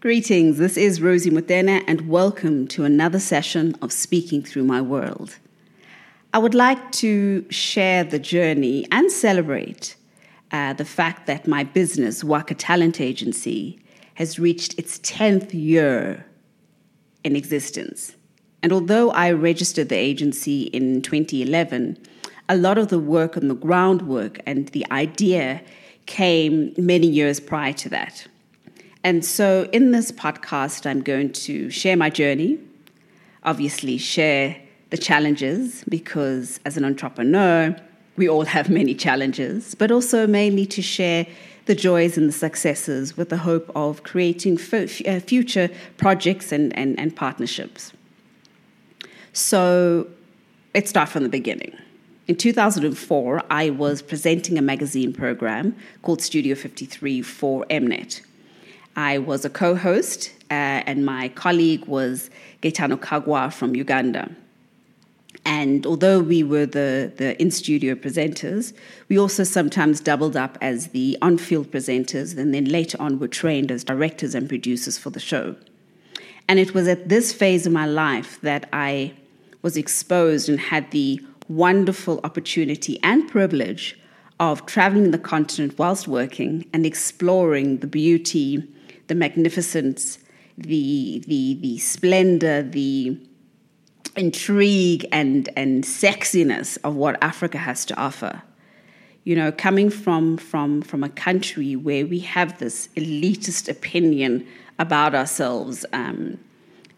Greetings, this is Rosie Motene, and welcome to another session of Speaking Through My World. I would like to share the journey and celebrate uh, the fact that my business, Waka Talent Agency, has reached its 10th year in existence. And although I registered the agency in 2011, a lot of the work and the groundwork and the idea came many years prior to that. And so in this podcast, I'm going to share my journey, obviously, share the challenges, because as an entrepreneur, we all have many challenges, but also mainly to share the joys and the successes with the hope of creating f- uh, future projects and, and, and partnerships. So let's start from the beginning. In 2004, I was presenting a magazine program called Studio 53 for Mnet. I was a co host, uh, and my colleague was Gaetano Kagwa from Uganda. And although we were the, the in studio presenters, we also sometimes doubled up as the on field presenters, and then later on were trained as directors and producers for the show. And it was at this phase of my life that I was exposed and had the wonderful opportunity and privilege of traveling the continent whilst working and exploring the beauty, the magnificence, the, the, the splendor, the intrigue and, and sexiness of what Africa has to offer. You know, coming from, from, from a country where we have this elitist opinion about ourselves, um,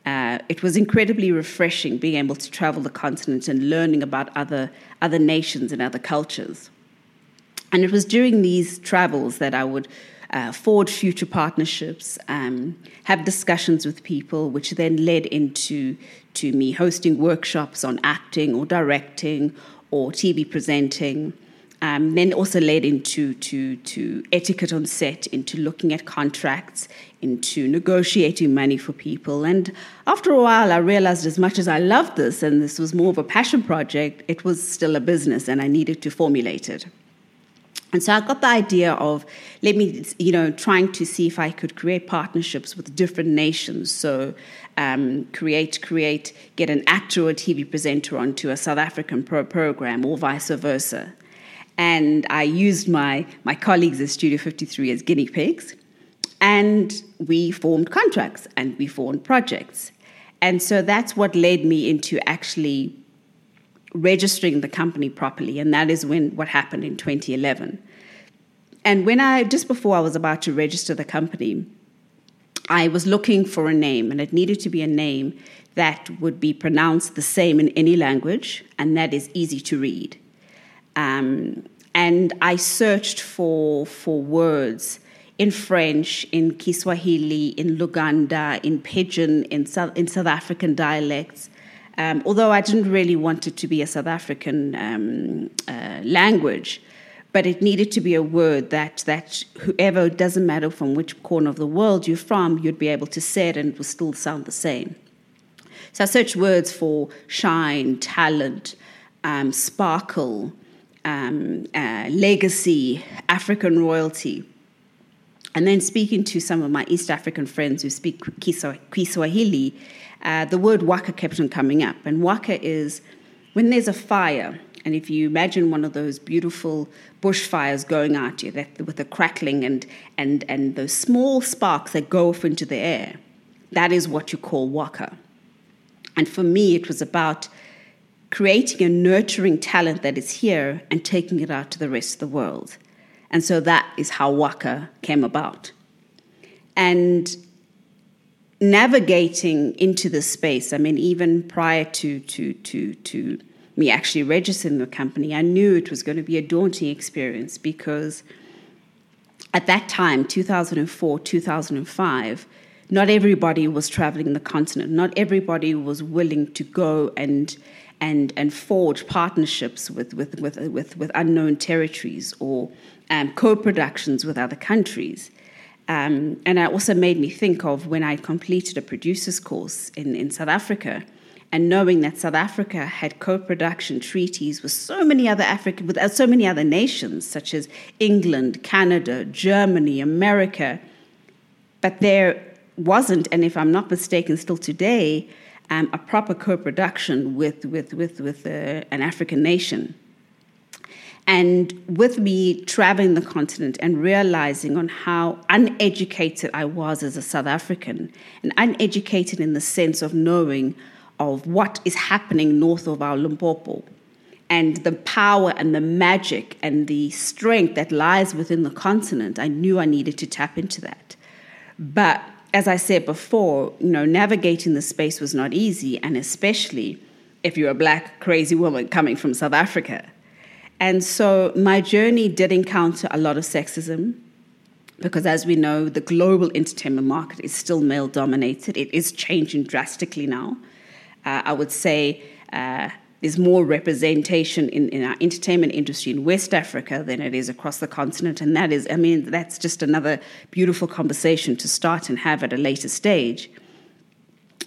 uh, it was incredibly refreshing being able to travel the continent and learning about other, other nations and other cultures. And it was during these travels that I would uh, forge future partnerships, um, have discussions with people, which then led into to me hosting workshops on acting or directing or TV presenting. Um, then also led into to, to etiquette on set, into looking at contracts, into negotiating money for people. And after a while, I realized as much as I loved this and this was more of a passion project, it was still a business and I needed to formulate it. And so I got the idea of let me, you know, trying to see if I could create partnerships with different nations. So um, create, create, get an actor or TV presenter onto a South African pro program or vice versa. And I used my, my colleagues at Studio 53 as guinea pigs. And we formed contracts and we formed projects. And so that's what led me into actually registering the company properly. And that is when what happened in 2011. And when I, just before I was about to register the company, I was looking for a name, and it needed to be a name that would be pronounced the same in any language and that is easy to read. Um, and I searched for for words in French, in Kiswahili, in Luganda, in Pidgin, in South, in South African dialects. Um, although I didn't really want it to be a South African um, uh, language, but it needed to be a word that that whoever doesn't matter from which corner of the world you're from, you'd be able to say it and it would still sound the same. So I searched words for shine, talent, um, sparkle, um, uh, legacy, African royalty. And then speaking to some of my East African friends who speak Kiswahili, uh, the word waka kept on coming up. And waka is when there's a fire, and if you imagine one of those beautiful bushfires going out you, that, with the crackling and, and, and those small sparks that go off into the air, that is what you call waka. And for me, it was about creating a nurturing talent that is here and taking it out to the rest of the world. And so that is how Waka came about. And navigating into this space, I mean, even prior to, to, to, to me actually registering the company, I knew it was going to be a daunting experience because at that time, 2004, 2005, not everybody was traveling the continent. Not everybody was willing to go and and, and forge partnerships with, with, with, with, with unknown territories or um, co productions with other countries. Um, and it also made me think of when I completed a producer's course in, in South Africa and knowing that South Africa had co-production treaties with so many other African, with uh, so many other nations, such as England, Canada, Germany, America, but there wasn't, and if I'm not mistaken, still today, um, a proper co-production with with with with uh, an African nation. And with me traveling the continent and realizing on how uneducated I was as a South African, and uneducated in the sense of knowing of what is happening north of our Limpopo, and the power and the magic and the strength that lies within the continent, I knew I needed to tap into that. But as I said before, you know, navigating the space was not easy, and especially if you're a black crazy woman coming from South Africa. And so my journey did encounter a lot of sexism because, as we know, the global entertainment market is still male dominated. It is changing drastically now. Uh, I would say uh, there's more representation in, in our entertainment industry in West Africa than it is across the continent. And that is, I mean, that's just another beautiful conversation to start and have at a later stage.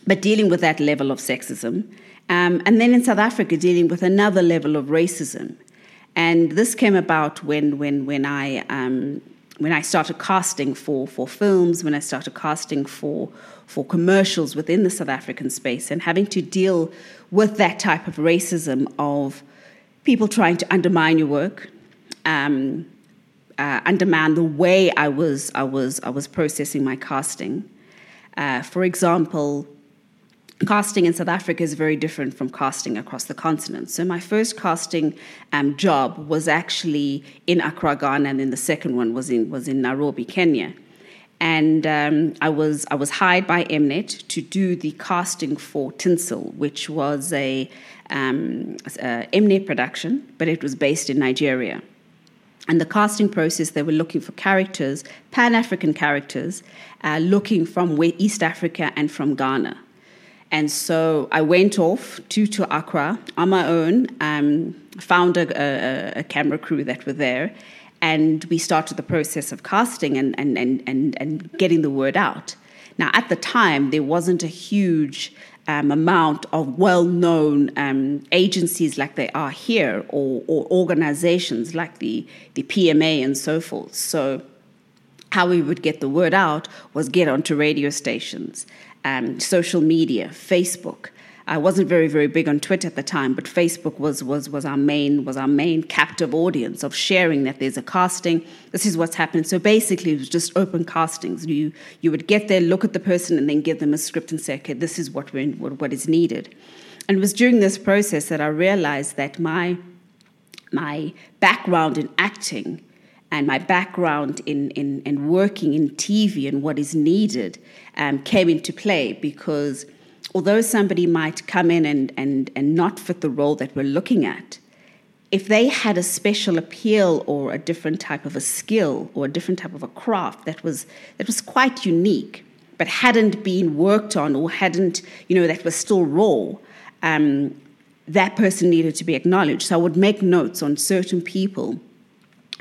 But dealing with that level of sexism, um, and then in South Africa, dealing with another level of racism. And this came about when, when, when, I, um, when I started casting for, for films, when I started casting for, for commercials within the South African space, and having to deal with that type of racism of people trying to undermine your work, um, uh, undermine the way I was, I was, I was processing my casting. Uh, for example, casting in South Africa is very different from casting across the continent. So my first casting um, job was actually in Accra, Ghana, and then the second one was in was in Nairobi, Kenya. And um, I was I was hired by Mnet to do the casting for Tinsel, which was a, um, Mnet production, but it was based in Nigeria. And the casting process, they were looking for characters, Pan African characters, uh, looking from East Africa and from Ghana. And so I went off to, to Accra on my own, um, found a, a, a, camera crew that were there, and we started the process of casting and, and, and, and, and getting the word out. Now, at the time, there wasn't a huge um, amount of well known um, agencies like they are here or, or organizations like the, the PMA and so forth. So, how we would get the word out was get onto radio stations um, social media, Facebook. I wasn't very, very big on Twitter at the time, but Facebook was, was, was, our main, was our main captive audience of sharing that there's a casting. This is what's happening. So basically, it was just open castings. You, you would get there, look at the person, and then give them a script and say, okay, this is what, we're, what, what is needed. And it was during this process that I realized that my, my background in acting and my background in, in, in working in TV and what is needed um, came into play because although somebody might come in and, and, and not fit the role that we're looking at, if they had a special appeal or a different type of a skill or a different type of a craft that was that was quite unique, but hadn't been worked on or hadn't, you know, that was still raw, um, that person needed to be acknowledged. So I would make notes on certain people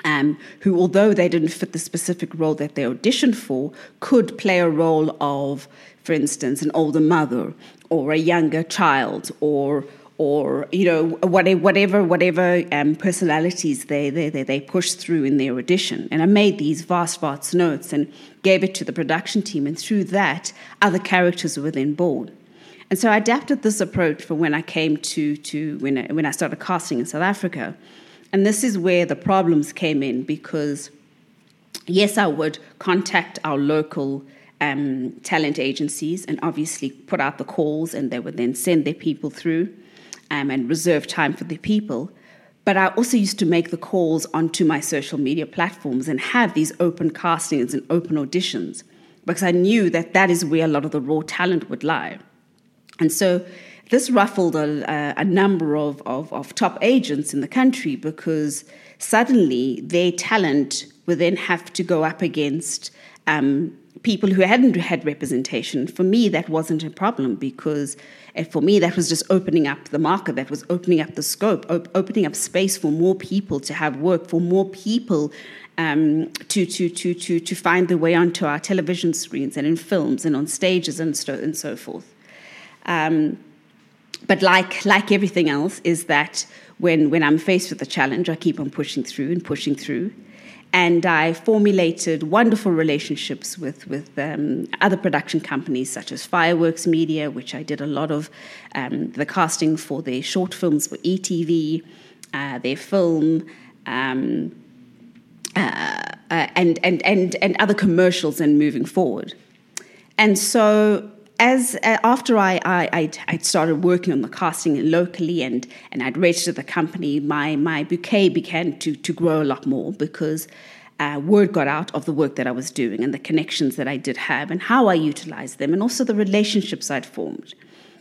um, who, although they didn't fit the specific role that they auditioned for, could play a role of, for instance, an older mother or a younger child or or you know whatever whatever um, personalities they, they they they push through in their audition. And I made these vast vast notes and gave it to the production team, and through that, other characters were then born. And so I adapted this approach for when I came to to when I, when I started casting in South Africa and this is where the problems came in because, yes, I would contact our local um, talent agencies and obviously put out the calls, and they would then send their people through um, and reserve time for their people. But I also used to make the calls onto my social media platforms and have these open castings and open auditions because I knew that that is where a lot of the raw talent would lie. And so this ruffled a, a number of, of, of, top agents in the country because suddenly their talent would then have to go up against um, people who hadn't had representation. For me, that wasn't a problem because uh, for me, that was just opening up the market, that was opening up the scope, op- opening up space for more people to have work, for more people um, to, to, to, to, to find their way onto our television screens and in films and on stages and so, and so forth. Um, but like like everything else, is that when when I'm faced with a challenge, I keep on pushing through and pushing through. and I formulated wonderful relationships with with um, other production companies such as Fireworks Media, which I did a lot of um, the casting for their short films for ETV, uh, their film. Um, uh, uh, and, and, and, and other commercials and moving forward. And so as uh, after I, I I'd, started working on the casting locally and and I'd registered the company, my my bouquet began to to grow a lot more because uh, word got out of the work that I was doing and the connections that I did have and how I utilized them and also the relationships I'd formed.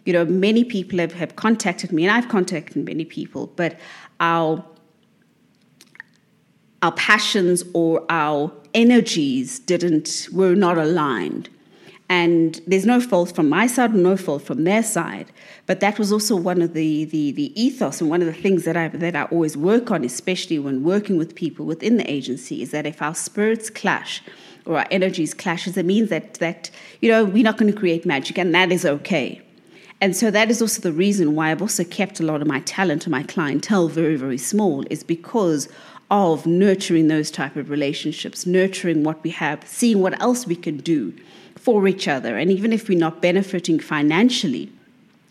You know, many people have, have contacted me and I've contacted many people, but our our passions or our energies didn't were not aligned and there's no fault from my side no fault from their side. But that was also one of the, the, the ethos and one of the things that I, that I always work on especially when working with people within the agency is that if our spirits clash or our energies clashes it means that that you know we're not going to create magic and that is okay? And so that is also the reason why I've also kept a lot of my talent and my clientele very, very small, is because of nurturing those type of relationships, nurturing what we have, seeing what else we can do for each other. And even if we're not benefiting financially,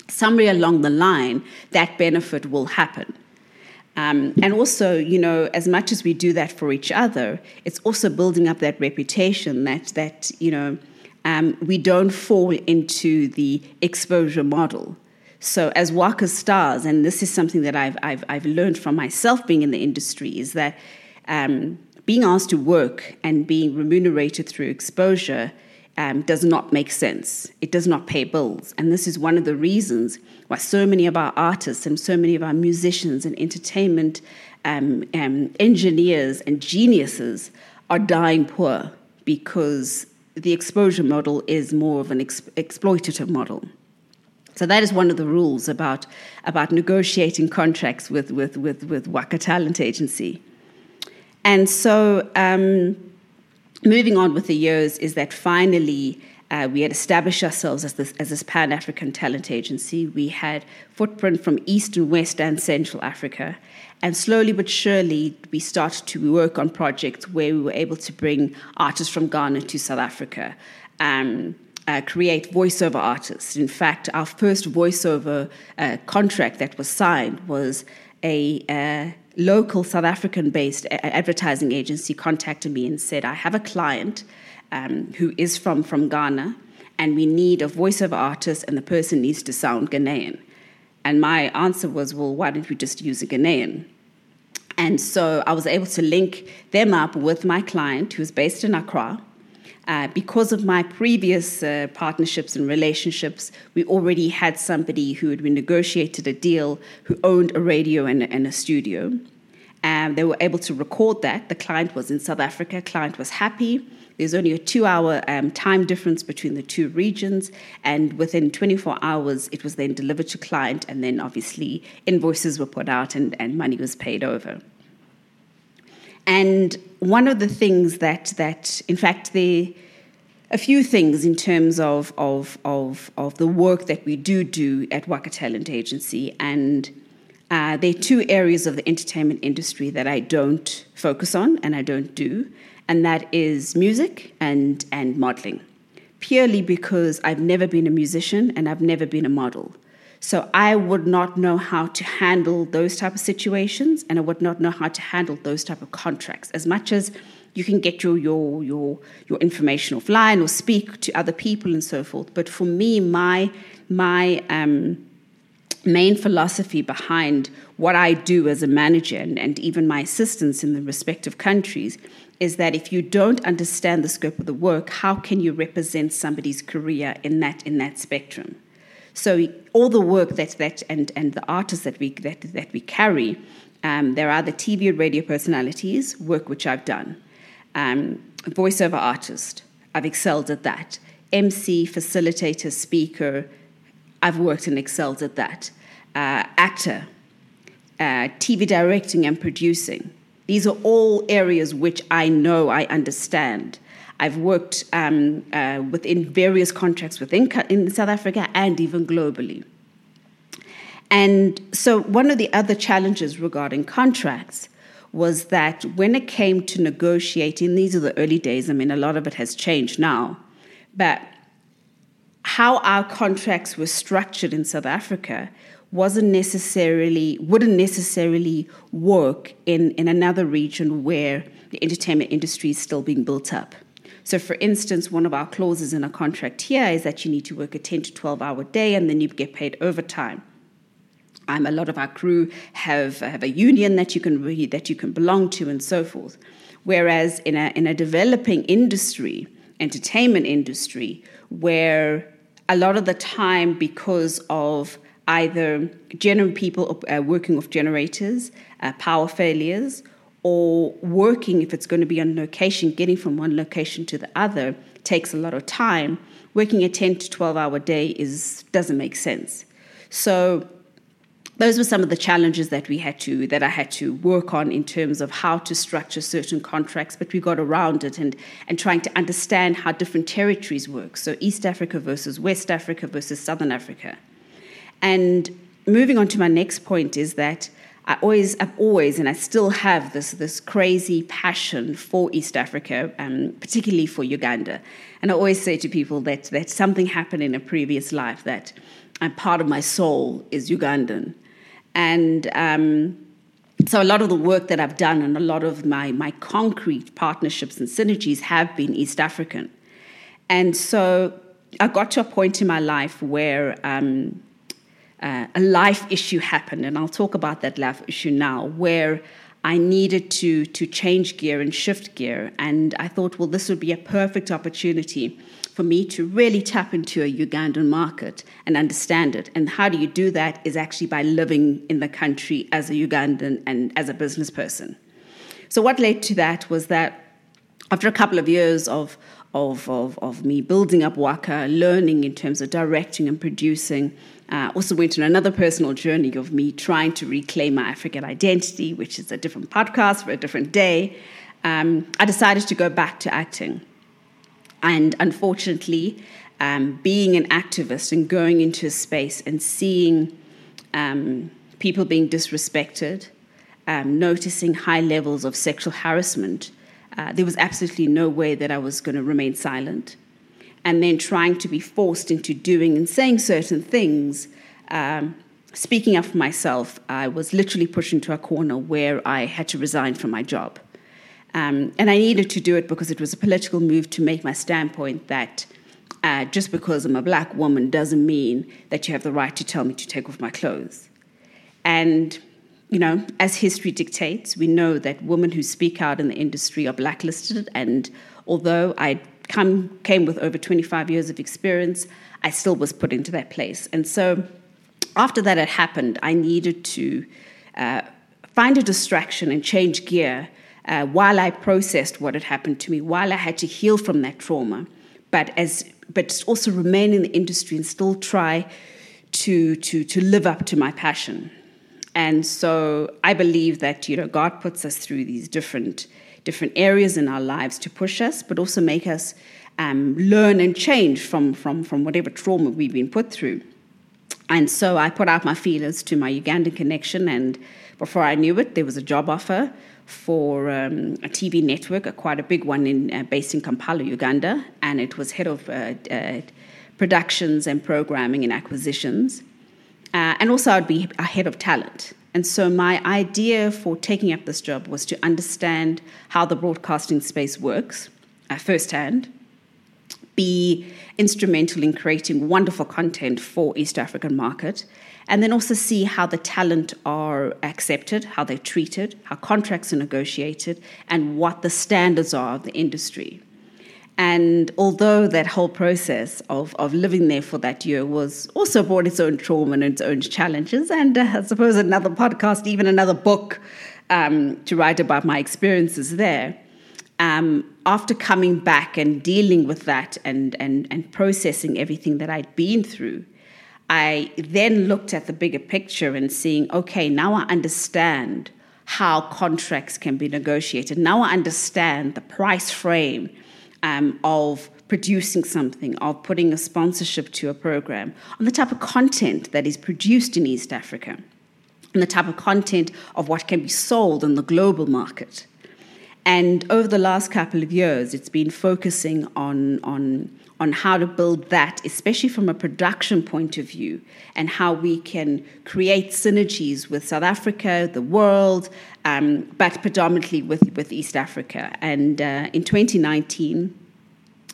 somewhere along the line, that benefit will happen. Um, and also, you know, as much as we do that for each other, it's also building up that reputation that that you know um, we don't fall into the exposure model. So, as Waka stars, and this is something that I've I've, I've learned from myself being in the industry, is that um, being asked to work and being remunerated through exposure um, does not make sense. It does not pay bills. And this is one of the reasons why so many of our artists and so many of our musicians and entertainment um, um, engineers and geniuses are dying poor because the exposure model is more of an ex- exploitative model. So that is one of the rules about, about negotiating contracts with, with, with, with Waka Talent Agency. And so um, moving on with the years is that finally uh, we had established ourselves as this, as this Pan African talent agency. We had footprint from East and West and Central Africa. And slowly but surely, we started to work on projects where we were able to bring artists from Ghana to South Africa, um, uh, create voiceover artists. In fact, our first voiceover uh, contract that was signed was a uh, local South African based advertising agency contacted me and said, I have a client um, who is from, from Ghana, and we need a voiceover artist, and the person needs to sound Ghanaian. And my answer was, Well, why don't we just use a Ghanaian? And so I was able to link them up with my client who's based in Accra. Uh, because of my previous uh, partnerships and relationships, we already had somebody who had negotiated a deal who owned a radio and, and a studio. And they were able to record that. The client was in South Africa, client was happy. There's only a two hour um, time difference between the two regions, and within 24 hours, it was then delivered to client, and then obviously invoices were put out and, and money was paid over. And one of the things that, that in fact, the a few things in terms of, of, of, of the work that we do do at Waka Talent Agency. And uh, there are two areas of the entertainment industry that I don't focus on and I don't do, and that is music and, and modeling, purely because I've never been a musician and I've never been a model. So I would not know how to handle those type of situations, and I would not know how to handle those type of contracts. As much as you can get your your your your information offline or speak to other people and so forth, but for me, my my um, main philosophy behind what I do as a manager and, and even my assistants in the respective countries is that if you don't understand the scope of the work, how can you represent somebody's career in that in that spectrum? So all the work that that and and the artists that we that that we carry, um, there are the TV and radio personalities work which I've done, um, voiceover artist. I've excelled at that. MC, facilitator, speaker. I've worked and excelled at that. Uh, actor, uh, TV directing and producing. These are all areas which I know I understand. I've worked um, uh, within various contracts within in South Africa and even globally. And so, one of the other challenges regarding contracts was that when it came to negotiating, these are the early days, I mean, a lot of it has changed now, but how our contracts were structured in South Africa wasn't necessarily wouldn't necessarily work in, in another region where the entertainment industry is still being built up. So, for instance, one of our clauses in a contract here is that you need to work a 10 to 12 hour day and then you get paid overtime. Um, a lot of our crew have, have a union that you can really, that you can belong to and so forth. Whereas in a, in a developing industry, entertainment industry, where a lot of the time, because of either gener- people uh, working off generators, uh, power failures, or working if it's going to be on location, getting from one location to the other takes a lot of time. Working a 10 to 12 hour day is doesn't make sense. So those were some of the challenges that we had to that I had to work on in terms of how to structure certain contracts, but we got around it and and trying to understand how different territories work. So East Africa versus West Africa versus Southern Africa. And moving on to my next point is that I always, I've always, and I still have this this crazy passion for East Africa, um, particularly for Uganda. And I always say to people that that something happened in a previous life that I'm part of my soul is Ugandan, and um, so a lot of the work that I've done and a lot of my my concrete partnerships and synergies have been East African, and so I got to a point in my life where. Um, uh, a life issue happened, and I'll talk about that life issue now, where I needed to to change gear and shift gear, and I thought, well, this would be a perfect opportunity for me to really tap into a Ugandan market and understand it. And how do you do that? Is actually by living in the country as a Ugandan and as a business person. So what led to that was that after a couple of years of of, of, of me building up Waka, learning in terms of directing and producing, uh, also went on another personal journey of me trying to reclaim my African identity, which is a different podcast for a different day. Um, I decided to go back to acting. And unfortunately, um, being an activist and going into a space and seeing um, people being disrespected, um, noticing high levels of sexual harassment, uh, there was absolutely no way that I was going to remain silent and then trying to be forced into doing and saying certain things, um, speaking up for myself, I was literally pushed into a corner where I had to resign from my job. Um, and I needed to do it because it was a political move to make my standpoint that uh, just because I'm a black woman doesn't mean that you have the right to tell me to take off my clothes. And, you know, as history dictates, we know that women who speak out in the industry are blacklisted. And although I come, came with over 25 years of experience, I still was put into that place. And so after that had happened, I needed to uh, find a distraction and change gear uh, while I processed what had happened to me, while I had to heal from that trauma, but as but also remain in the industry and still try to to to live up to my passion. And so I believe that you know God puts us through these different different areas in our lives to push us, but also make us um, learn and change from, from, from whatever trauma we've been put through. And so I put out my feelers to my Ugandan connection, and before I knew it, there was a job offer for um, a TV network, a quite a big one in, uh, based in Kampala, Uganda, and it was head of uh, uh, productions and programming and acquisitions. Uh, and also, I'd be a head of talent. And so, my idea for taking up this job was to understand how the broadcasting space works uh, firsthand, be instrumental in creating wonderful content for East African market, and then also see how the talent are accepted, how they're treated, how contracts are negotiated, and what the standards are of the industry. And although that whole process of, of living there for that year was also brought its own trauma and its own challenges, and uh, I suppose another podcast, even another book um, to write about my experiences there, um, after coming back and dealing with that and, and, and processing everything that I'd been through, I then looked at the bigger picture and seeing, okay, now I understand how contracts can be negotiated. Now I understand the price frame um, of producing something, of putting a sponsorship to a program, on the type of content that is produced in East Africa, and the type of content of what can be sold in the global market. And over the last couple of years, it's been focusing on, on, on how to build that, especially from a production point of view, and how we can create synergies with South Africa, the world, um, but predominantly with, with East Africa. And uh, in 2019,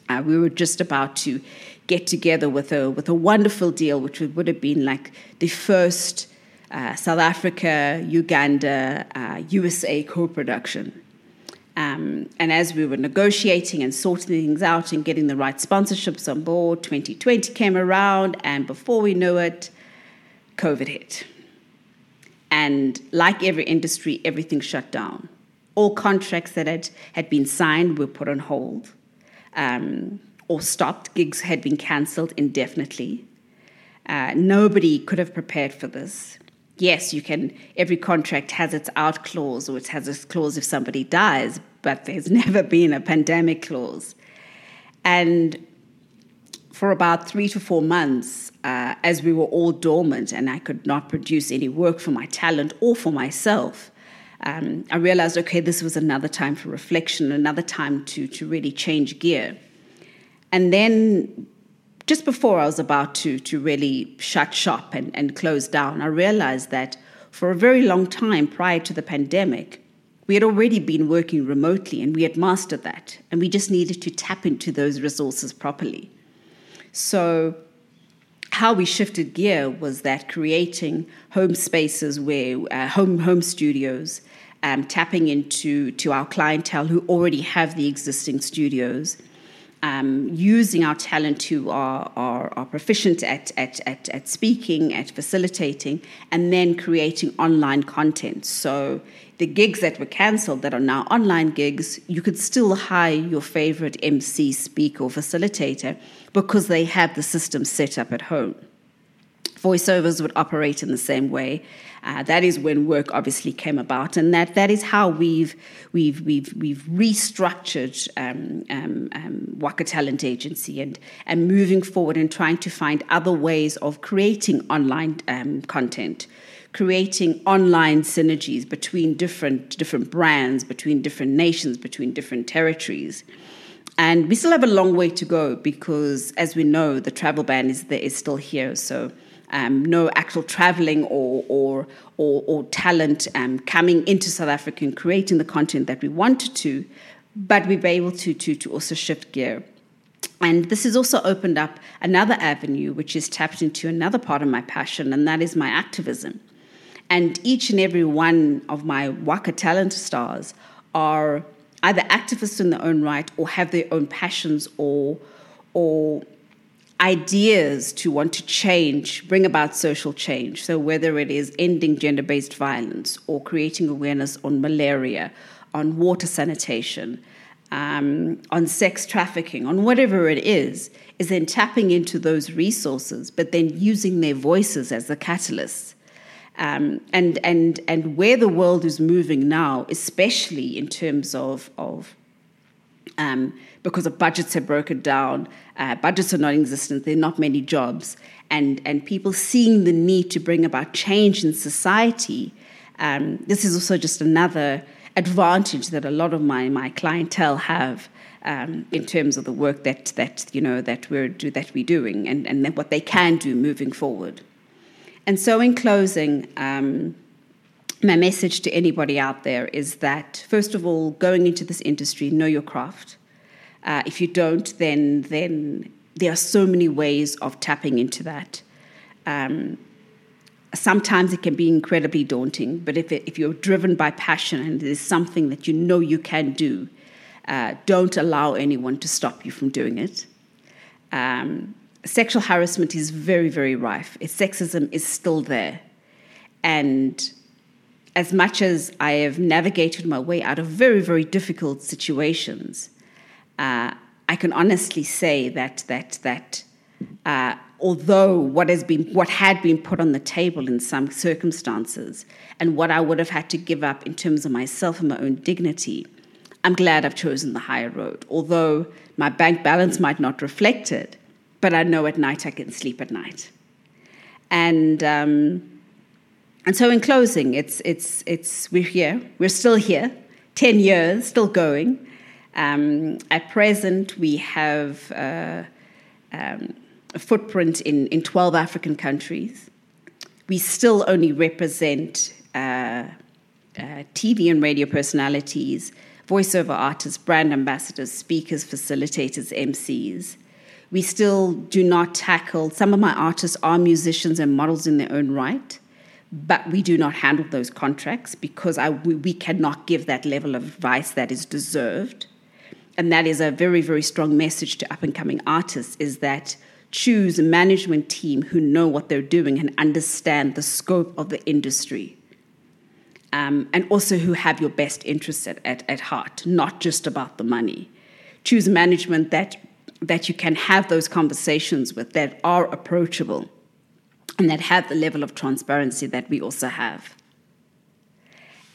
uh, we were just about to get together with a, with a wonderful deal, which would have been like the first uh, South Africa, Uganda, uh, USA co production. Um, and as we were negotiating and sorting things out and getting the right sponsorships on board, 2020 came around, and before we knew it, COVID hit. And like every industry, everything shut down. All contracts that had, had been signed were put on hold um, or stopped. Gigs had been cancelled indefinitely. Uh, nobody could have prepared for this yes, you can, every contract has its out clause or it has a clause if somebody dies, but there's never been a pandemic clause. And for about three to four months, uh, as we were all dormant and I could not produce any work for my talent or for myself, um, I realized, okay, this was another time for reflection, another time to, to really change gear. And then just before I was about to, to really shut shop and, and close down, I realized that for a very long time prior to the pandemic, we had already been working remotely and we had mastered that. And we just needed to tap into those resources properly. So, how we shifted gear was that creating home spaces where uh, home home studios, um, tapping into to our clientele who already have the existing studios, um, using our talent who are, are, are proficient at, at, at, at speaking, at facilitating, and then creating online content. So the gigs that were cancelled that are now online gigs, you could still hire your favorite MC, speaker, or facilitator because they have the system set up at home. Voiceovers would operate in the same way. Uh, that is when work obviously came about, and that, that is how we've we've we've we've restructured um, um, um, Waka Talent Agency and and moving forward and trying to find other ways of creating online um, content, creating online synergies between different different brands, between different nations, between different territories. And we still have a long way to go because, as we know, the travel ban is there, is still here. So um, no actual traveling or, or, or, or talent um, coming into South Africa and creating the content that we wanted to, but we were able to, to, to also shift gear. And this has also opened up another avenue, which is tapped into another part of my passion, and that is my activism. And each and every one of my Waka talent stars are either activists in their own right or have their own passions or, or ideas to want to change, bring about social change. So, whether it is ending gender based violence or creating awareness on malaria, on water sanitation, um, on sex trafficking, on whatever it is, is then tapping into those resources, but then using their voices as the catalysts. Um, and and and where the world is moving now, especially in terms of of um, because the budgets have broken down, uh, budgets are non-existent. there are not many jobs, and, and people seeing the need to bring about change in society. Um, this is also just another advantage that a lot of my, my clientele have um, in terms of the work that, that, you know, that, we're, do, that we're doing and, and what they can do moving forward. And so, in closing, um, my message to anybody out there is that, first of all, going into this industry, know your craft. Uh, if you don't, then then there are so many ways of tapping into that. Um, sometimes it can be incredibly daunting, but if, it, if you're driven by passion and there's something that you know you can do, uh, don't allow anyone to stop you from doing it. Um, sexual harassment is very, very rife. Sexism is still there. And as much as I have navigated my way out of very, very difficult situations, uh, I can honestly say that that that uh, although what has been what had been put on the table in some circumstances and what I would have had to give up in terms of myself and my own dignity, I'm glad I've chosen the higher road. Although my bank balance might not reflect it, but I know at night I can sleep at night. And um, and so, in closing, it's, it's, it's, we're here, we're still here, 10 years, still going. Um, at present, we have uh, um, a footprint in, in 12 African countries. We still only represent uh, uh, TV and radio personalities, voiceover artists, brand ambassadors, speakers, facilitators, MCs. We still do not tackle, some of my artists are musicians and models in their own right but we do not handle those contracts because I, we, we, cannot give that level of advice that is deserved. And that is a very, very strong message to up and coming artists is that choose a management team who know what they're doing and understand the scope of the industry. Um, and also who have your best interests at, at, at heart, not just about the money. Choose management that, that you can have those conversations with that are approachable and that have the level of transparency that we also have.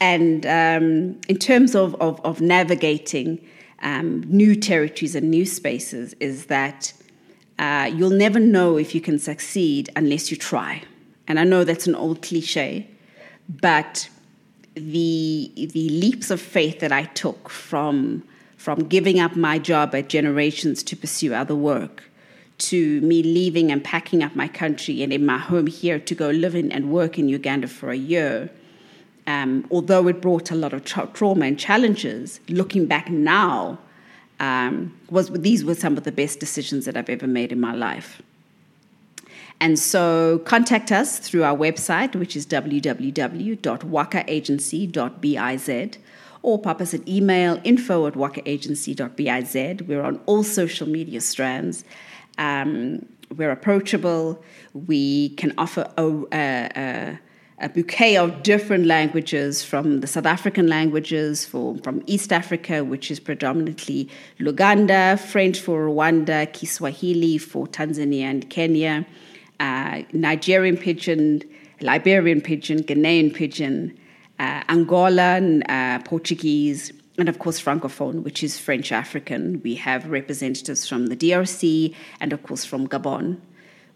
And um, in terms of, of, of navigating um, new territories and new spaces, is that uh, you'll never know if you can succeed unless you try. And I know that's an old cliche, but the, the leaps of faith that I took from, from giving up my job at Generations to pursue other work to me leaving and packing up my country and in my home here to go live in and work in Uganda for a year. Um, although it brought a lot of tra- trauma and challenges, looking back now, um, was these were some of the best decisions that I've ever made in my life. And so contact us through our website, which is www.wakaagency.biz, or pop us an email info at wakaagency.biz. We're on all social media strands. Um, we're approachable. We can offer a, a, a, bouquet of different languages from the South African languages, for, from East Africa, which is predominantly Luganda, French for Rwanda, Kiswahili for Tanzania and Kenya, uh, Nigerian pidgin, Liberian pidgin, Ghanaian pidgin, uh, Angolan, uh, Portuguese and of course francophone which is french african. We have representatives from the drc and of course from gabon.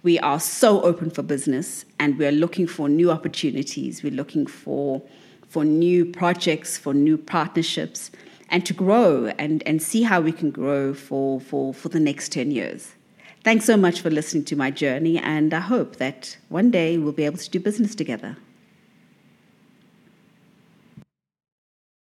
We are so open for business and we're looking for new opportunities. We're looking for for new projects for new partnerships and to grow and, and see how we can grow for, for, for the next 10 years. Thanks so much for listening to my journey and i hope that one day we'll be able to do business together